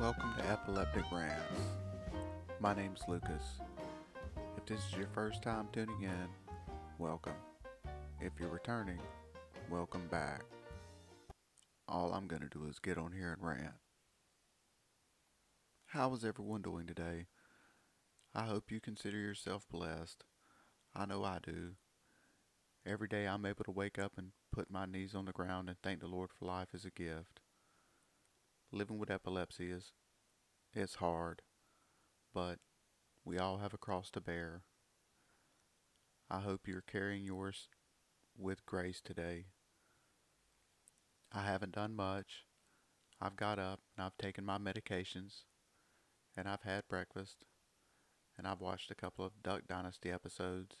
Welcome to Epileptic Rants. My name's Lucas. If this is your first time tuning in, welcome. If you're returning, welcome back. All I'm going to do is get on here and rant. How is everyone doing today? I hope you consider yourself blessed. I know I do. Every day I'm able to wake up and put my knees on the ground and thank the Lord for life as a gift. Living with epilepsy is it's hard, but we all have a cross to bear. I hope you're carrying yours with grace today. I haven't done much. I've got up and I've taken my medications and I've had breakfast and I've watched a couple of Duck Dynasty episodes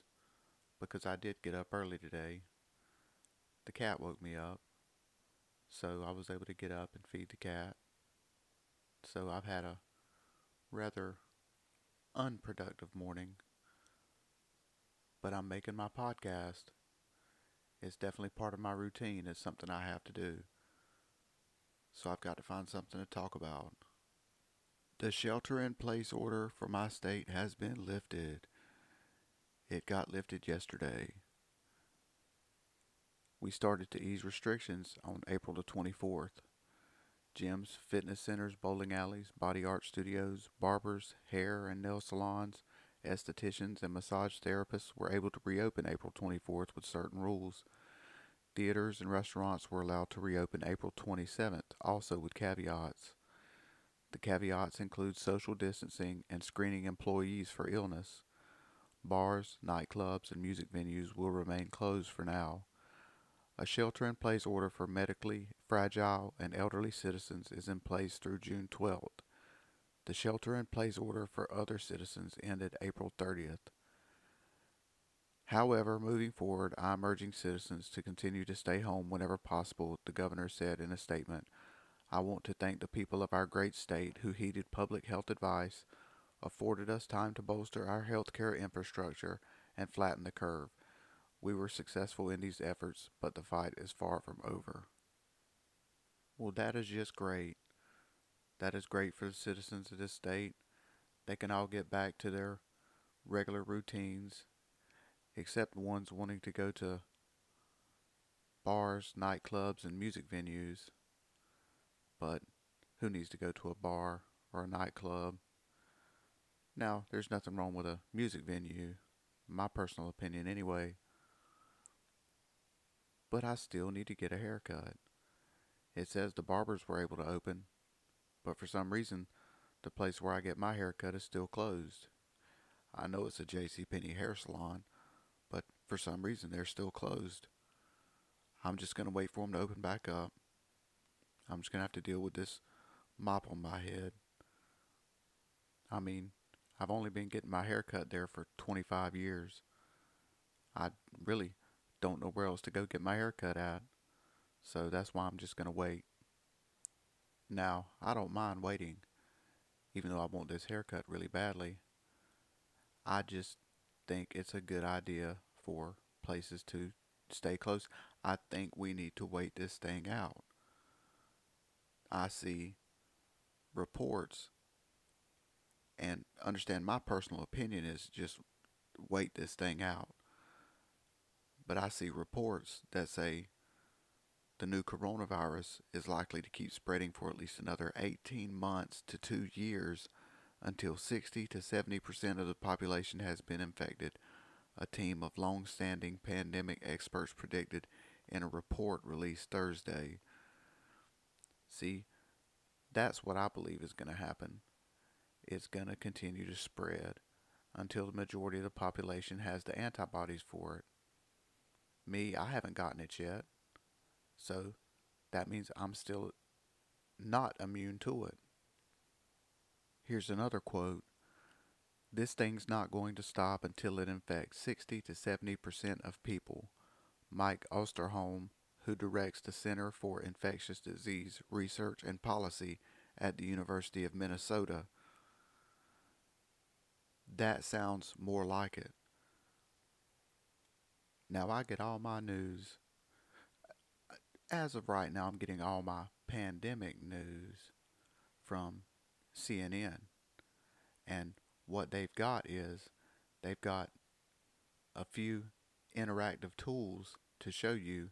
because I did get up early today. The cat woke me up, so I was able to get up and feed the cat. So I've had a rather unproductive morning, but I'm making my podcast. It's definitely part of my routine. It's something I have to do. So I've got to find something to talk about. The shelter in place order for my state has been lifted. It got lifted yesterday. We started to ease restrictions on April the 24th. Gyms, fitness centers, bowling alleys, body art studios, barbers, hair and nail salons, estheticians, and massage therapists were able to reopen April 24th with certain rules. Theaters and restaurants were allowed to reopen April 27th, also with caveats. The caveats include social distancing and screening employees for illness. Bars, nightclubs, and music venues will remain closed for now. A shelter in place order for medically fragile and elderly citizens is in place through June 12th. The shelter in place order for other citizens ended April 30th. However, moving forward, I'm urging citizens to continue to stay home whenever possible, the governor said in a statement. I want to thank the people of our great state who heeded public health advice, afforded us time to bolster our healthcare infrastructure, and flatten the curve. We were successful in these efforts, but the fight is far from over. Well, that is just great. That is great for the citizens of this state. They can all get back to their regular routines, except ones wanting to go to bars, nightclubs, and music venues but who needs to go to a bar or a nightclub? Now, there's nothing wrong with a music venue, my personal opinion anyway, but I still need to get a haircut. It says the barbers were able to open, but for some reason, the place where I get my haircut is still closed. I know it's a J.C. Penney hair salon, but for some reason they're still closed. I'm just going to wait for them to open back up. I'm just going to have to deal with this mop on my head. I mean, I've only been getting my hair cut there for 25 years. I really don't know where else to go get my hair cut at. So that's why I'm just going to wait. Now, I don't mind waiting, even though I want this haircut really badly. I just think it's a good idea for places to stay close. I think we need to wait this thing out. I see reports and understand my personal opinion is just wait this thing out. But I see reports that say the new coronavirus is likely to keep spreading for at least another 18 months to two years until 60 to 70% of the population has been infected, a team of long standing pandemic experts predicted in a report released Thursday. See, that's what I believe is going to happen. It's going to continue to spread until the majority of the population has the antibodies for it. Me, I haven't gotten it yet. So that means I'm still not immune to it. Here's another quote This thing's not going to stop until it infects 60 to 70% of people. Mike Osterholm, who directs the Center for Infectious Disease Research and Policy at the University of Minnesota. That sounds more like it. Now, I get all my news. As of right now, I'm getting all my pandemic news from CNN. And what they've got is they've got a few interactive tools to show you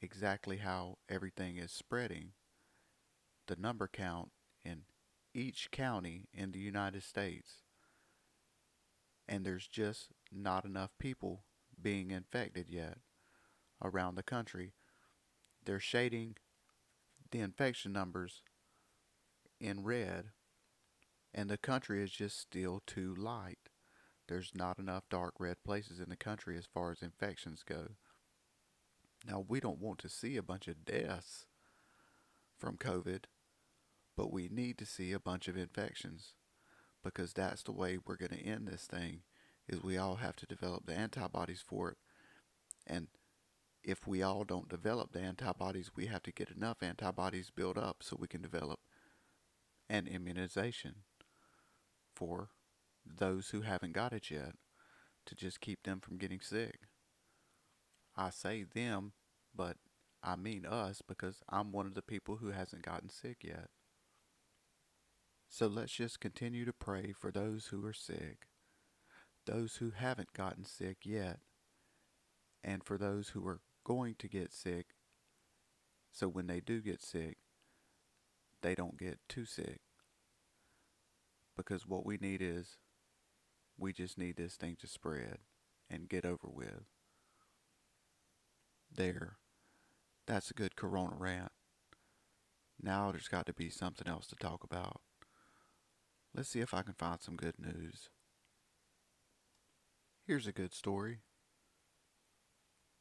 exactly how everything is spreading, the number count in each county in the United States. And there's just not enough people being infected yet around the country. They're shading the infection numbers in red, and the country is just still too light. There's not enough dark red places in the country as far as infections go. Now, we don't want to see a bunch of deaths from COVID, but we need to see a bunch of infections because that's the way we're going to end this thing is we all have to develop the antibodies for it. And if we all don't develop the antibodies, we have to get enough antibodies built up so we can develop an immunization for those who haven't got it yet to just keep them from getting sick. I say them, but I mean us because I'm one of the people who hasn't gotten sick yet. So let's just continue to pray for those who are sick, those who haven't gotten sick yet, and for those who are going to get sick, so when they do get sick, they don't get too sick. Because what we need is, we just need this thing to spread and get over with. There. That's a good corona rant. Now there's got to be something else to talk about. Let's see if I can find some good news. Here's a good story.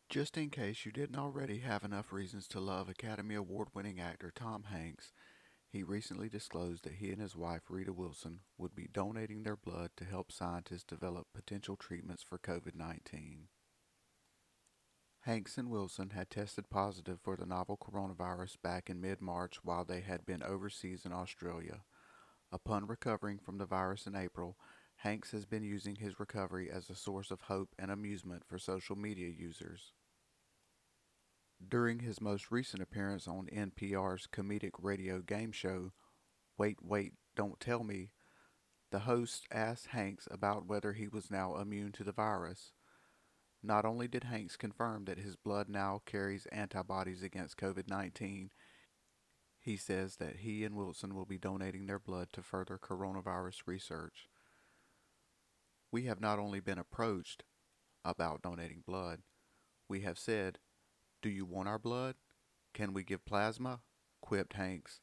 Just in case you didn't already have enough reasons to love Academy Award winning actor Tom Hanks, he recently disclosed that he and his wife Rita Wilson would be donating their blood to help scientists develop potential treatments for COVID 19. Hanks and Wilson had tested positive for the novel coronavirus back in mid March while they had been overseas in Australia. Upon recovering from the virus in April, Hanks has been using his recovery as a source of hope and amusement for social media users. During his most recent appearance on NPR's comedic radio game show, Wait, Wait, Don't Tell Me, the host asked Hanks about whether he was now immune to the virus. Not only did Hanks confirm that his blood now carries antibodies against COVID 19, he says that he and Wilson will be donating their blood to further coronavirus research. We have not only been approached about donating blood, we have said, Do you want our blood? Can we give plasma? quipped Hanks.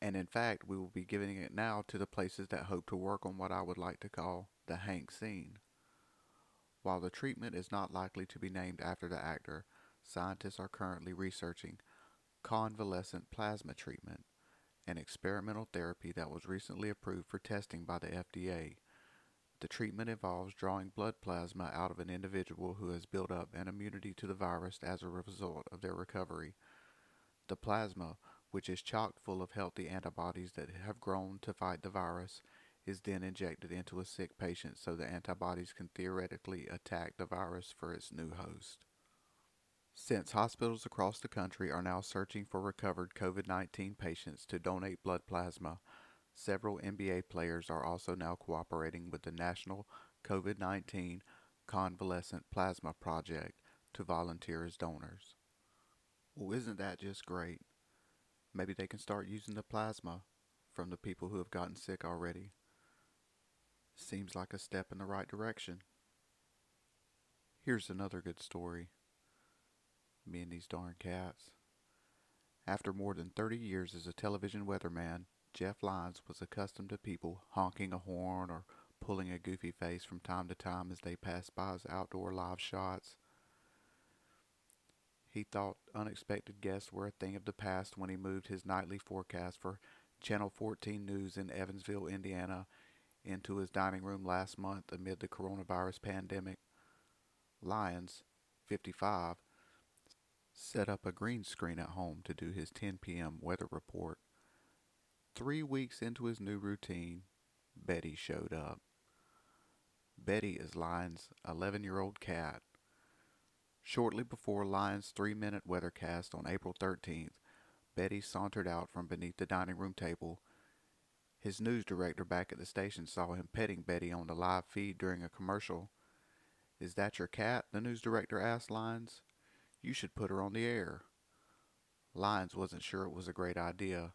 And in fact, we will be giving it now to the places that hope to work on what I would like to call the Hank scene. While the treatment is not likely to be named after the actor, scientists are currently researching convalescent plasma treatment, an experimental therapy that was recently approved for testing by the FDA. The treatment involves drawing blood plasma out of an individual who has built up an immunity to the virus as a result of their recovery. The plasma, which is chock full of healthy antibodies that have grown to fight the virus, is then injected into a sick patient so the antibodies can theoretically attack the virus for its new host. Since hospitals across the country are now searching for recovered COVID 19 patients to donate blood plasma, several NBA players are also now cooperating with the National COVID 19 Convalescent Plasma Project to volunteer as donors. Well, isn't that just great? Maybe they can start using the plasma from the people who have gotten sick already. Seems like a step in the right direction. Here's another good story. Me and these darn cats. After more than 30 years as a television weatherman, Jeff Lyons was accustomed to people honking a horn or pulling a goofy face from time to time as they passed by his outdoor live shots. He thought unexpected guests were a thing of the past when he moved his nightly forecast for Channel 14 News in Evansville, Indiana into his dining room last month amid the coronavirus pandemic. Lyons, 55, set up a green screen at home to do his 10 p.m. weather report. Three weeks into his new routine, Betty showed up. Betty is Lyons' 11 year old cat. Shortly before Lyons' three minute weathercast on April 13th, Betty sauntered out from beneath the dining room table His news director back at the station saw him petting Betty on the live feed during a commercial. Is that your cat? the news director asked Lyons. You should put her on the air. Lyons wasn't sure it was a great idea.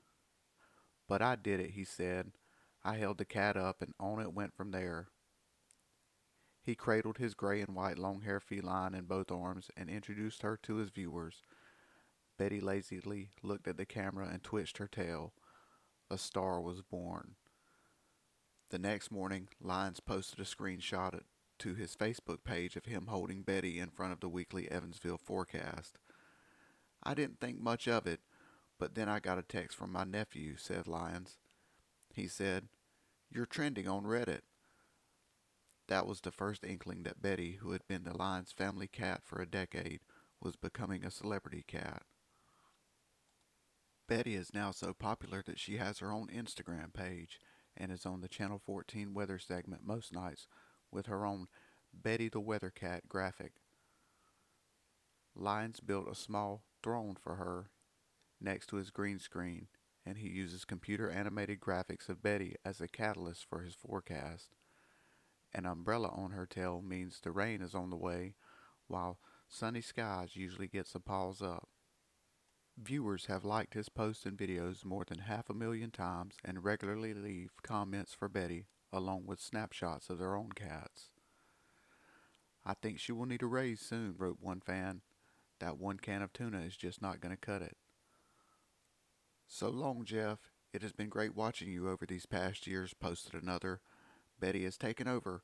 But I did it, he said. I held the cat up and on it went from there. He cradled his gray and white long haired feline in both arms and introduced her to his viewers. Betty lazily looked at the camera and twitched her tail. A star was born. The next morning, Lyons posted a screenshot to his Facebook page of him holding Betty in front of the weekly Evansville forecast. I didn't think much of it, but then I got a text from my nephew, said Lyons. He said, You're trending on Reddit. That was the first inkling that Betty, who had been the Lyons family cat for a decade, was becoming a celebrity cat. Betty is now so popular that she has her own Instagram page and is on the Channel 14 weather segment most nights with her own Betty the Weather Cat graphic. Lyons built a small throne for her next to his green screen, and he uses computer animated graphics of Betty as a catalyst for his forecast. An umbrella on her tail means the rain is on the way, while sunny skies usually gets a paws up. Viewers have liked his posts and videos more than half a million times and regularly leave comments for Betty, along with snapshots of their own cats. I think she will need a raise soon, wrote one fan. That one can of tuna is just not going to cut it. So long, Jeff. It has been great watching you over these past years, posted another. Betty has taken over.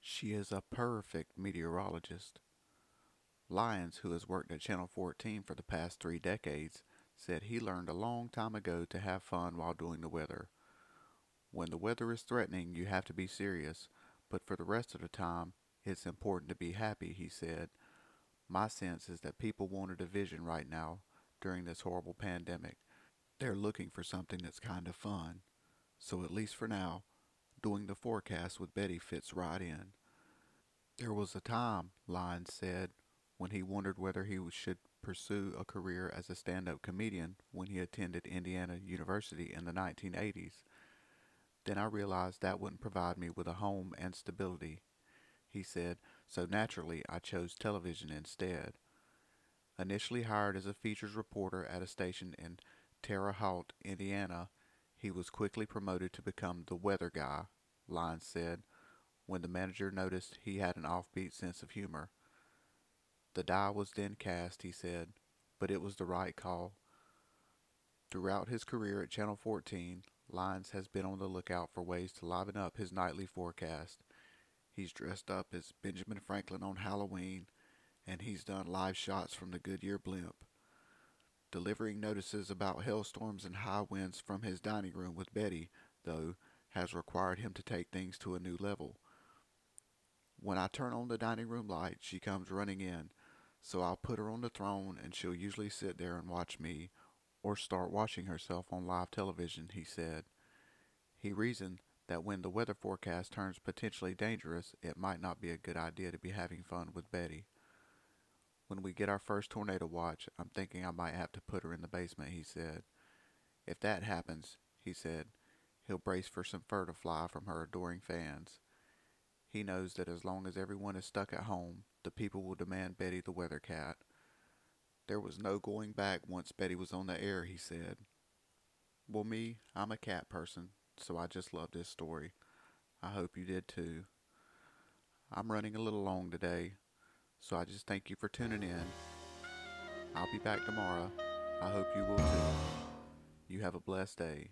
She is a perfect meteorologist. Lyons, who has worked at Channel 14 for the past three decades, said he learned a long time ago to have fun while doing the weather. When the weather is threatening, you have to be serious, but for the rest of the time, it's important to be happy, he said. My sense is that people want a division right now during this horrible pandemic. They're looking for something that's kind of fun. So, at least for now, doing the forecast with Betty fits right in. There was a time, Lyons said, when he wondered whether he should pursue a career as a stand up comedian when he attended Indiana University in the 1980s. Then I realized that wouldn't provide me with a home and stability, he said, so naturally I chose television instead. Initially hired as a features reporter at a station in Terre Haute, Indiana, he was quickly promoted to become the weather guy, Lyons said, when the manager noticed he had an offbeat sense of humor. The die was then cast, he said, but it was the right call. Throughout his career at Channel 14, Lyons has been on the lookout for ways to liven up his nightly forecast. He's dressed up as Benjamin Franklin on Halloween, and he's done live shots from the Goodyear blimp. Delivering notices about hailstorms and high winds from his dining room with Betty, though, has required him to take things to a new level. When I turn on the dining room light, she comes running in, so I'll put her on the throne and she'll usually sit there and watch me or start watching herself on live television, he said. He reasoned that when the weather forecast turns potentially dangerous, it might not be a good idea to be having fun with Betty. When we get our first tornado watch, I'm thinking I might have to put her in the basement, he said. If that happens, he said, he'll brace for some fur to fly from her adoring fans. He knows that as long as everyone is stuck at home, the people will demand Betty the weather cat. There was no going back once Betty was on the air, he said. Well, me, I'm a cat person, so I just love this story. I hope you did too. I'm running a little long today, so I just thank you for tuning in. I'll be back tomorrow. I hope you will too. You have a blessed day.